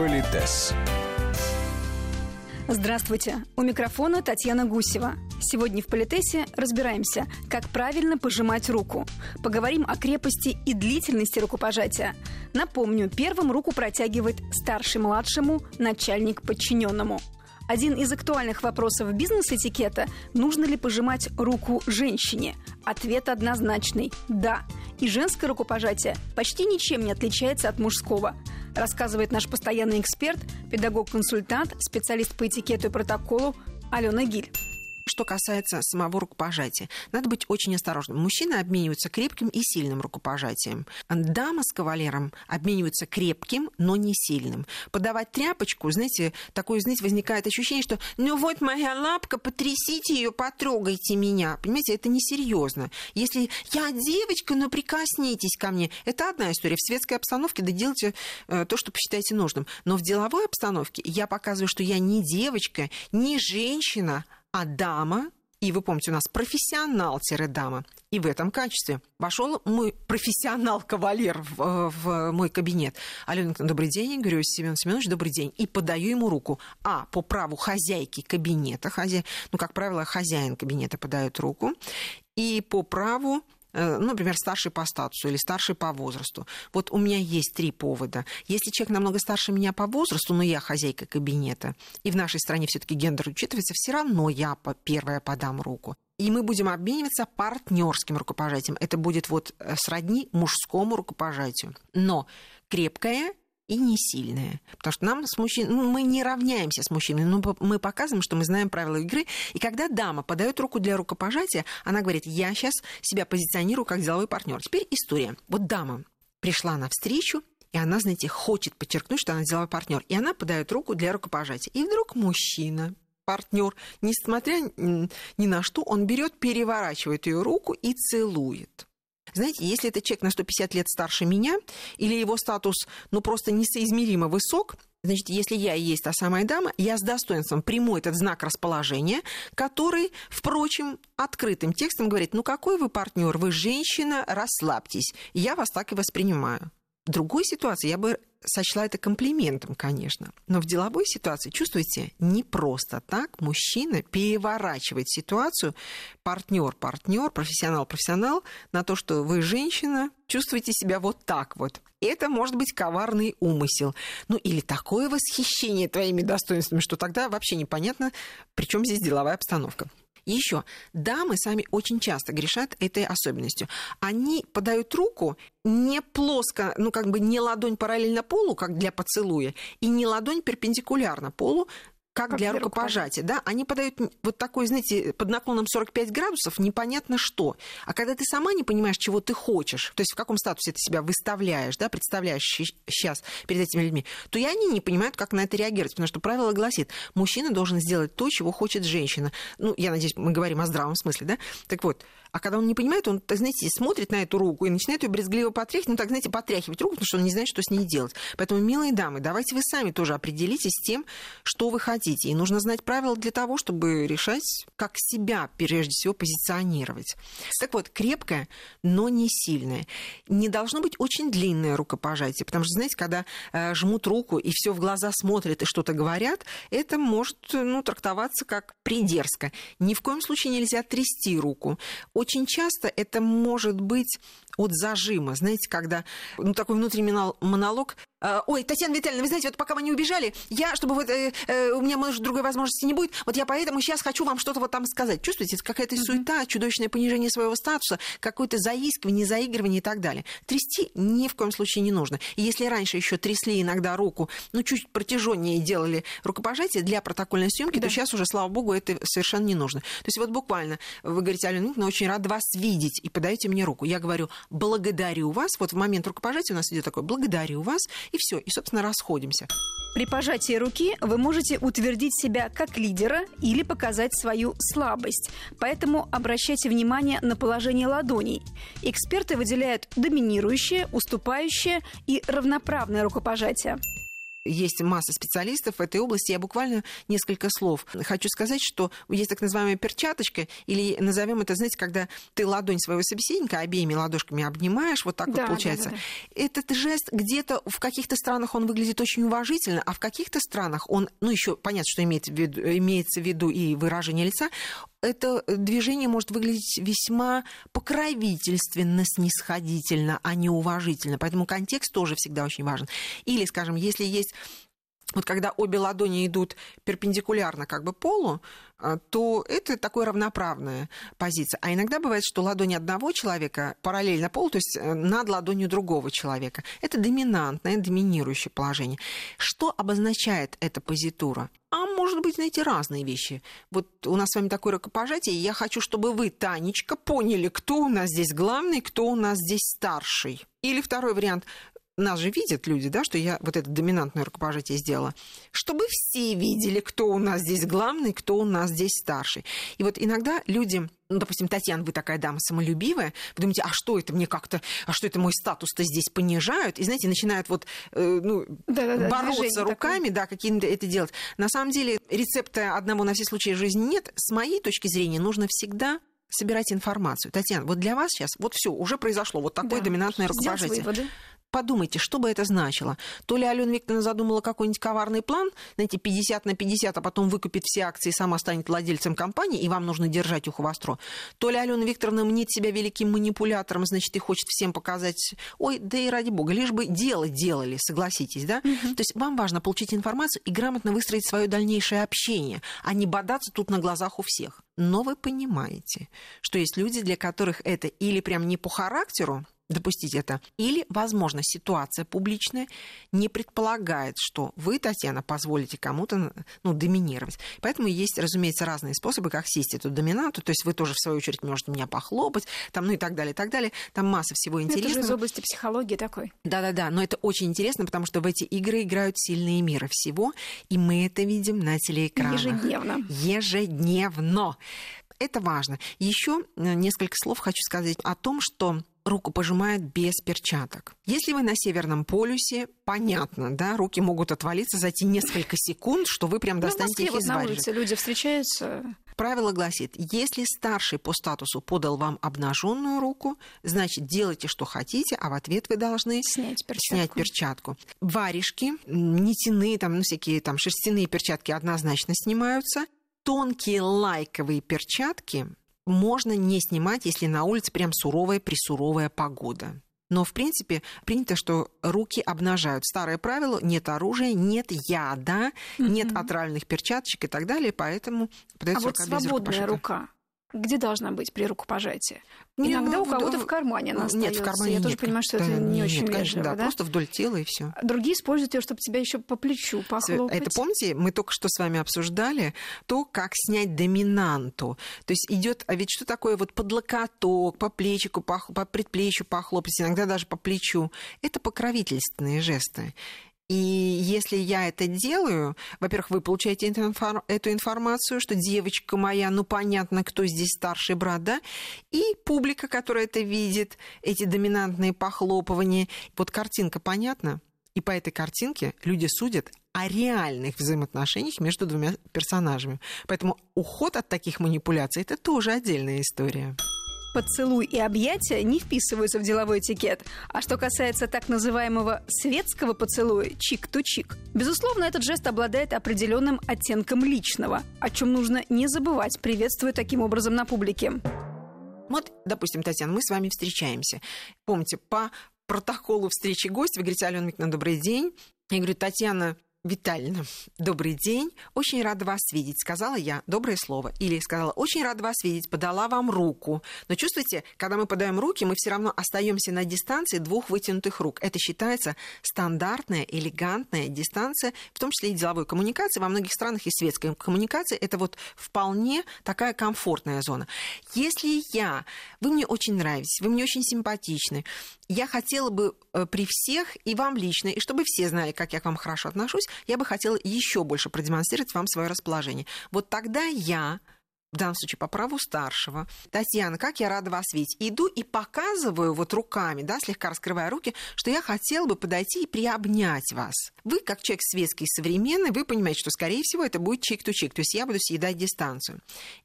Политес. Здравствуйте. У микрофона Татьяна Гусева. Сегодня в Политесе разбираемся, как правильно пожимать руку. Поговорим о крепости и длительности рукопожатия. Напомню, первым руку протягивает старший младшему, начальник подчиненному. Один из актуальных вопросов бизнес-этикета – нужно ли пожимать руку женщине? Ответ однозначный – да. И женское рукопожатие почти ничем не отличается от мужского – рассказывает наш постоянный эксперт, педагог-консультант, специалист по этикету и протоколу Алена Гиль. Что касается самого рукопожатия, надо быть очень осторожным. Мужчины обмениваются крепким и сильным рукопожатием. Дама с кавалером обмениваются крепким, но не сильным. Подавать тряпочку, знаете, такое, знаете, возникает ощущение, что ну вот моя лапка, потрясите ее, потрогайте меня. Понимаете, это несерьезно. Если я девочка, но прикоснитесь ко мне. Это одна история. В светской обстановке да делайте э, то, что посчитаете нужным. Но в деловой обстановке я показываю, что я не девочка, не женщина, а дама, и вы помните, у нас профессионал-дама. И в этом качестве вошел мой профессионал-кавалер в, в мой кабинет. Алена, добрый день. Я говорю, Семен Семенович, добрый день. И подаю ему руку. А, по праву хозяйки кабинета, хозя... ну, как правило, хозяин кабинета подает руку. И по праву Э, например, старший по статусу или старший по возрасту. Вот у меня есть три повода. Если человек намного старше меня по возрасту, но я хозяйка кабинета, и в нашей стране все-таки гендер учитывается, все равно я первая подам руку. И мы будем обмениваться партнерским рукопожатием. Это будет вот э, сродни мужскому рукопожатию. Но крепкое и не сильная. Потому что нам с мужчин... ну, мы не равняемся с мужчинами, но мы показываем, что мы знаем правила игры. И когда дама подает руку для рукопожатия, она говорит, я сейчас себя позиционирую как деловой партнер. Теперь история. Вот дама пришла на встречу, и она, знаете, хочет подчеркнуть, что она деловой партнер. И она подает руку для рукопожатия. И вдруг мужчина, партнер, несмотря ни на что, он берет, переворачивает ее руку и целует. Знаете, если это человек на 150 лет старше меня, или его статус, ну, просто несоизмеримо высок, Значит, если я и есть та самая дама, я с достоинством приму этот знак расположения, который, впрочем, открытым текстом говорит, ну какой вы партнер, вы женщина, расслабьтесь. Я вас так и воспринимаю. В другой ситуации я бы сочла это комплиментом, конечно. Но в деловой ситуации, чувствуете, не просто так мужчина переворачивает ситуацию, партнер, партнер, профессионал, профессионал, на то, что вы женщина, чувствуете себя вот так вот. Это может быть коварный умысел. Ну или такое восхищение твоими достоинствами, что тогда вообще непонятно, при чем здесь деловая обстановка. Еще дамы сами очень часто грешат этой особенностью. Они подают руку не плоско, ну как бы не ладонь параллельно полу, как для поцелуя, и не ладонь перпендикулярно полу, как, как для, рукопожатия, да, они подают вот такой, знаете, под наклоном 45 градусов непонятно что. А когда ты сама не понимаешь, чего ты хочешь, то есть в каком статусе ты себя выставляешь, да, представляешь сейчас перед этими людьми, то и они не понимают, как на это реагировать, потому что правило гласит, мужчина должен сделать то, чего хочет женщина. Ну, я надеюсь, мы говорим о здравом смысле, да? Так вот, а когда он не понимает, он, так, знаете, смотрит на эту руку и начинает ее брезгливо потряхивать, ну, так, знаете, потряхивать руку, потому что он не знает, что с ней делать. Поэтому, милые дамы, давайте вы сами тоже определитесь с тем, что вы хотите. И нужно знать правила для того, чтобы решать, как себя, прежде всего, позиционировать. Так вот, крепкое, но не сильное. Не должно быть очень длинное рукопожатие, потому что, знаете, когда э, жмут руку и все в глаза смотрят и что-то говорят, это может ну, трактоваться как придерзко. Ни в коем случае нельзя трясти руку очень часто это может быть от зажима. Знаете, когда ну, такой внутренний монолог Ой, Татьяна Витальевна, вы знаете, вот пока вы не убежали, я, чтобы вот, э, э, у меня, может, другой возможности не будет, вот я поэтому сейчас хочу вам что-то вот там сказать. Чувствуете, это какая-то mm-hmm. суета, чудовищное понижение своего статуса, какое-то заискивание, заигрывание и так далее. Трясти ни в коем случае не нужно. И если раньше еще трясли иногда руку, ну, чуть протяженнее делали рукопожатие для протокольной съемки, да. то сейчас уже, слава богу, это совершенно не нужно. То есть вот буквально вы говорите, Алена Николаевна, очень рад вас видеть, и подаете мне руку. Я говорю, благодарю вас. Вот в момент рукопожатия у нас идет такое, благодарю вас, и все, и, собственно, расходимся. При пожатии руки вы можете утвердить себя как лидера или показать свою слабость. Поэтому обращайте внимание на положение ладоней. Эксперты выделяют доминирующее, уступающее и равноправное рукопожатие. Есть масса специалистов в этой области. Я буквально несколько слов хочу сказать, что есть так называемая перчаточка, или назовем это, знаете, когда ты ладонь своего собеседника обеими ладошками обнимаешь, вот так да, вот получается. Да, да, да. Этот жест где-то в каких-то странах он выглядит очень уважительно, а в каких-то странах он, ну еще понятно, что имеет в виду, имеется в виду и выражение лица, это движение может выглядеть весьма покровительственно, снисходительно, а не уважительно. Поэтому контекст тоже всегда очень важен. Или, скажем, если есть вот когда обе ладони идут перпендикулярно как бы полу, а, то это такая равноправная позиция. А иногда бывает, что ладонь одного человека параллельно полу, то есть э, над ладонью другого человека. Это доминантное, доминирующее положение. Что обозначает эта позитура? А может быть, знаете, разные вещи. Вот у нас с вами такое рукопожатие, я хочу, чтобы вы, Танечка, поняли, кто у нас здесь главный, кто у нас здесь старший. Или второй вариант нас же видят люди, да, что я вот это доминантное рукопожатие сделала, чтобы все видели, кто у нас здесь главный, кто у нас здесь старший. И вот иногда люди ну, допустим, Татьяна, вы такая дама самолюбивая, вы думаете, а что это мне как-то, а что это мой статус-то здесь понижают? И, знаете, начинают вот э, ну, бороться руками, такое. да, какие-то это делать. На самом деле рецепта одного на все случаи жизни нет. С моей точки зрения нужно всегда собирать информацию. Татьяна, вот для вас сейчас, вот все, уже произошло, вот такое да. доминантное рукопожатие. Подумайте, что бы это значило? То ли Алена Викторовна задумала какой-нибудь коварный план, знаете, 50 на 50, а потом выкупит все акции и сама станет владельцем компании, и вам нужно держать ухо востро. То ли Алена Викторовна мнит себя великим манипулятором, значит, и хочет всем показать, ой, да и ради бога, лишь бы дело делали, согласитесь, да? Угу. То есть вам важно получить информацию и грамотно выстроить свое дальнейшее общение, а не бодаться тут на глазах у всех. Но вы понимаете, что есть люди, для которых это или прям не по характеру, допустить это. Или, возможно, ситуация публичная не предполагает, что вы, Татьяна, позволите кому-то ну, доминировать. Поэтому есть, разумеется, разные способы, как сесть эту доминанту. То есть вы тоже, в свою очередь, можете меня похлопать, там, ну и так далее, и так далее. Там масса всего интересного. Это же из области психологии такой. Да-да-да, но это очень интересно, потому что в эти игры играют сильные мира всего, и мы это видим на телеэкранах. Ежедневно. Ежедневно. Это важно. Еще э, несколько слов хочу сказать о том, что руку пожимает без перчаток. Если вы на Северном полюсе, понятно, да, руки могут отвалиться за те несколько секунд, что вы прям достанете ну, их из вот на улице люди встречаются. Правило гласит, если старший по статусу подал вам обнаженную руку, значит, делайте, что хотите, а в ответ вы должны снять перчатку. Снять перчатку. Варежки, нитяные, там, ну, всякие там шерстяные перчатки однозначно снимаются. Тонкие лайковые перчатки можно не снимать, если на улице прям суровая присуровая погода. Но, в принципе, принято, что руки обнажают. Старое правило – нет оружия, нет яда, mm-hmm. нет атральных перчаточек и так далее, поэтому а вот свободная рука где должна быть при рукопожатии? Не, Иногда ну, у кого-то в, кармане она Нет, в кармане Я нет. тоже понимаю, что да, это не нет, очень конечно, вежливо, да, да, просто вдоль тела и все. Другие используют ее, чтобы тебя еще по плечу похлопать. Это помните, мы только что с вами обсуждали то, как снять доминанту. То есть идет, а ведь что такое вот под локоток, по плечику, по, по предплечью похлопать, иногда даже по плечу. Это покровительственные жесты. И если я это делаю, во-первых, вы получаете эту информацию, что девочка моя, ну понятно, кто здесь старший брат, да, и публика, которая это видит, эти доминантные похлопывания. Вот картинка понятна? И по этой картинке люди судят о реальных взаимоотношениях между двумя персонажами. Поэтому уход от таких манипуляций – это тоже отдельная история. Поцелуй и объятия не вписываются в деловой этикет. А что касается так называемого светского поцелуя, чик-ту-чик, безусловно, этот жест обладает определенным оттенком личного, о чем нужно не забывать, приветствуя таким образом на публике. Вот, допустим, Татьяна, мы с вами встречаемся. Помните, по протоколу встречи гостя вы говорите, Алена Викторовна, добрый день. Я говорю, Татьяна, Витальевна, добрый день. Очень рада вас видеть, сказала я доброе слово. Или сказала, очень рада вас видеть, подала вам руку. Но чувствуете, когда мы подаем руки, мы все равно остаемся на дистанции двух вытянутых рук. Это считается стандартная, элегантная дистанция, в том числе и деловой коммуникации. Во многих странах и светской коммуникации это вот вполне такая комфортная зона. Если я, вы мне очень нравитесь, вы мне очень симпатичны, я хотела бы э, при всех и вам лично, и чтобы все знали, как я к вам хорошо отношусь, я бы хотела еще больше продемонстрировать вам свое расположение. Вот тогда я в данном случае по праву старшего. Татьяна, как я рада вас видеть. Иду и показываю вот руками, да, слегка раскрывая руки, что я хотела бы подойти и приобнять вас. Вы, как человек светский и современный, вы понимаете, что, скорее всего, это будет чик-то-чик, то есть я буду съедать дистанцию.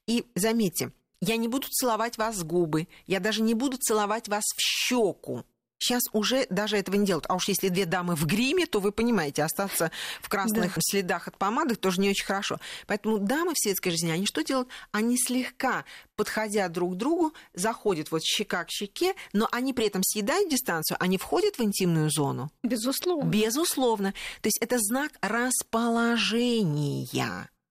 И заметьте, я не буду целовать вас в губы, я даже не буду целовать вас в щеку. Сейчас уже даже этого не делают. А уж если две дамы в гриме, то вы понимаете, остаться в красных да. следах от помады тоже не очень хорошо. Поэтому дамы в светской жизни, они что делают? Они слегка, подходя друг к другу, заходят вот щека к щеке, но они при этом съедают дистанцию, они входят в интимную зону. Безусловно. Безусловно. То есть это знак расположения.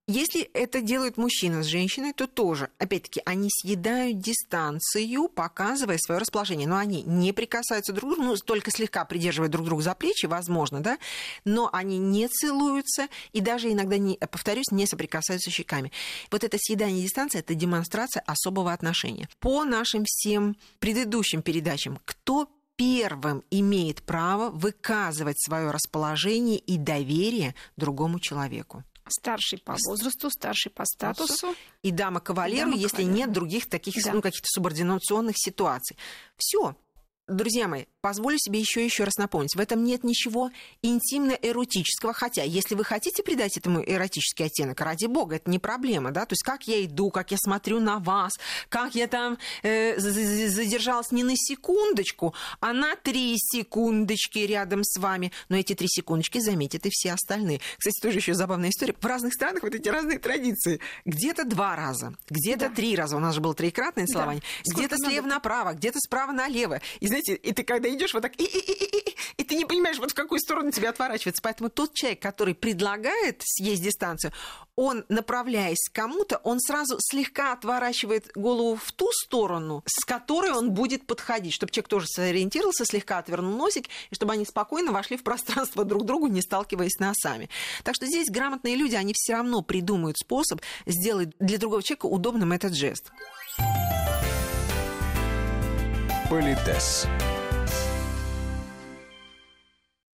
Если это делает мужчина с женщиной, то тоже, опять-таки, они съедают дистанцию, показывая свое расположение. Но они не прикасаются друг к другу, ну, только слегка придерживая друг друга за плечи, возможно, да, но они не целуются и даже иногда, не, повторюсь, не соприкасаются щеками. Вот это съедание дистанции – это демонстрация особого отношения. По нашим всем предыдущим передачам, кто первым имеет право выказывать свое расположение и доверие другому человеку? Старший по возрасту, старший по статусу. И дама кавалеру, дама если нет других таких да. ну, каких-то субординационных ситуаций. Все. Друзья мои, позволю себе еще и еще раз напомнить, в этом нет ничего интимно-эротического, хотя если вы хотите придать этому эротический оттенок, ради бога, это не проблема, да, то есть как я иду, как я смотрю на вас, как я там э, задержалась не на секундочку, а на три секундочки рядом с вами, но эти три секундочки заметят и все остальные. Кстати, тоже еще забавная история. В разных странах вот эти разные традиции. Где-то два раза, где-то да. три раза, у нас же было троекратное целование, да. где-то слева направо, где-то справа налево. И знаете, и ты когда идешь вот так, и, и, и, и, и ты не понимаешь, вот в какую сторону тебе отворачиваться. Поэтому тот человек, который предлагает съесть дистанцию, он, направляясь к кому-то, он сразу слегка отворачивает голову в ту сторону, с которой он будет подходить, чтобы человек тоже сориентировался, слегка отвернул носик, и чтобы они спокойно вошли в пространство друг к другу, не сталкиваясь носами. Так что здесь грамотные люди, они все равно придумают способ сделать для другого человека удобным этот жест. Политес.